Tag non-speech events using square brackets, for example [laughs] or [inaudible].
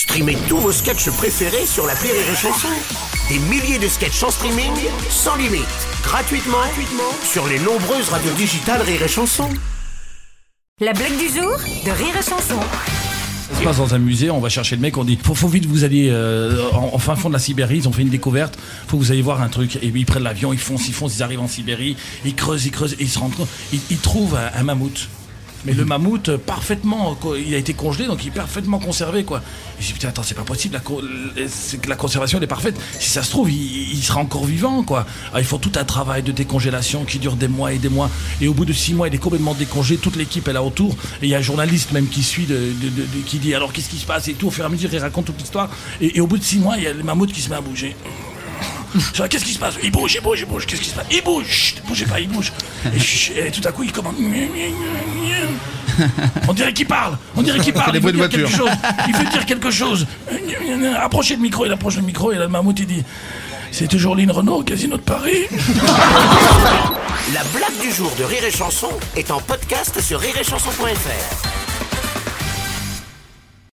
Streamez tous vos sketchs préférés sur la Rire et Chanson. Des milliers de sketchs en streaming, sans limite, gratuitement, gratuitement sur les nombreuses radios digitales Rire et Chanson. La blague du jour de Rire et Chanson. Ça se passe dans un musée, on va chercher le mec, on dit faut, faut vite vous allez euh, en, en fin fond de la Sibérie, ils ont fait une découverte, faut que vous allez voir un truc. Et ils prennent l'avion, ils foncent, ils foncent, ils arrivent en Sibérie, ils creusent, ils creusent, et ils se rendent compte, ils, ils trouvent un, un mammouth. Mais le mammouth, euh, parfaitement, co- il a été congelé, donc il est parfaitement conservé, quoi. Je dis, putain, attends, c'est pas possible, la, que la conservation, elle est parfaite. Si ça se trouve, il, sera encore vivant, quoi. Alors, il faut tout un travail de décongélation qui dure des mois et des mois. Et au bout de six mois, il est complètement décongelé, toute l'équipe est là autour. Et il y a un journaliste même qui suit, qui dit, alors qu'est-ce qui se passe et tout. Au fur et à mesure, il raconte toute l'histoire. Et au bout de six mois, il y a le mammouth qui se met à bouger. [laughs] Qu'est-ce qui se passe? Il bouge, il bouge, il bouge. Qu'est-ce qui se passe? Il bouge. Chut, bougez pas, il bouge. Et, chut, et tout à coup, il commence. On dirait qu'il parle. On dirait qu'il [laughs] parle. des Il veut dire quelque chose. Il veut dire quelque chose. Approchez le micro. Il approche le micro et le mammouth, il dit C'est toujours Lynn Renault au Casino de Paris. La blague du jour de Rire et Chanson est en podcast sur rireetchanson.fr.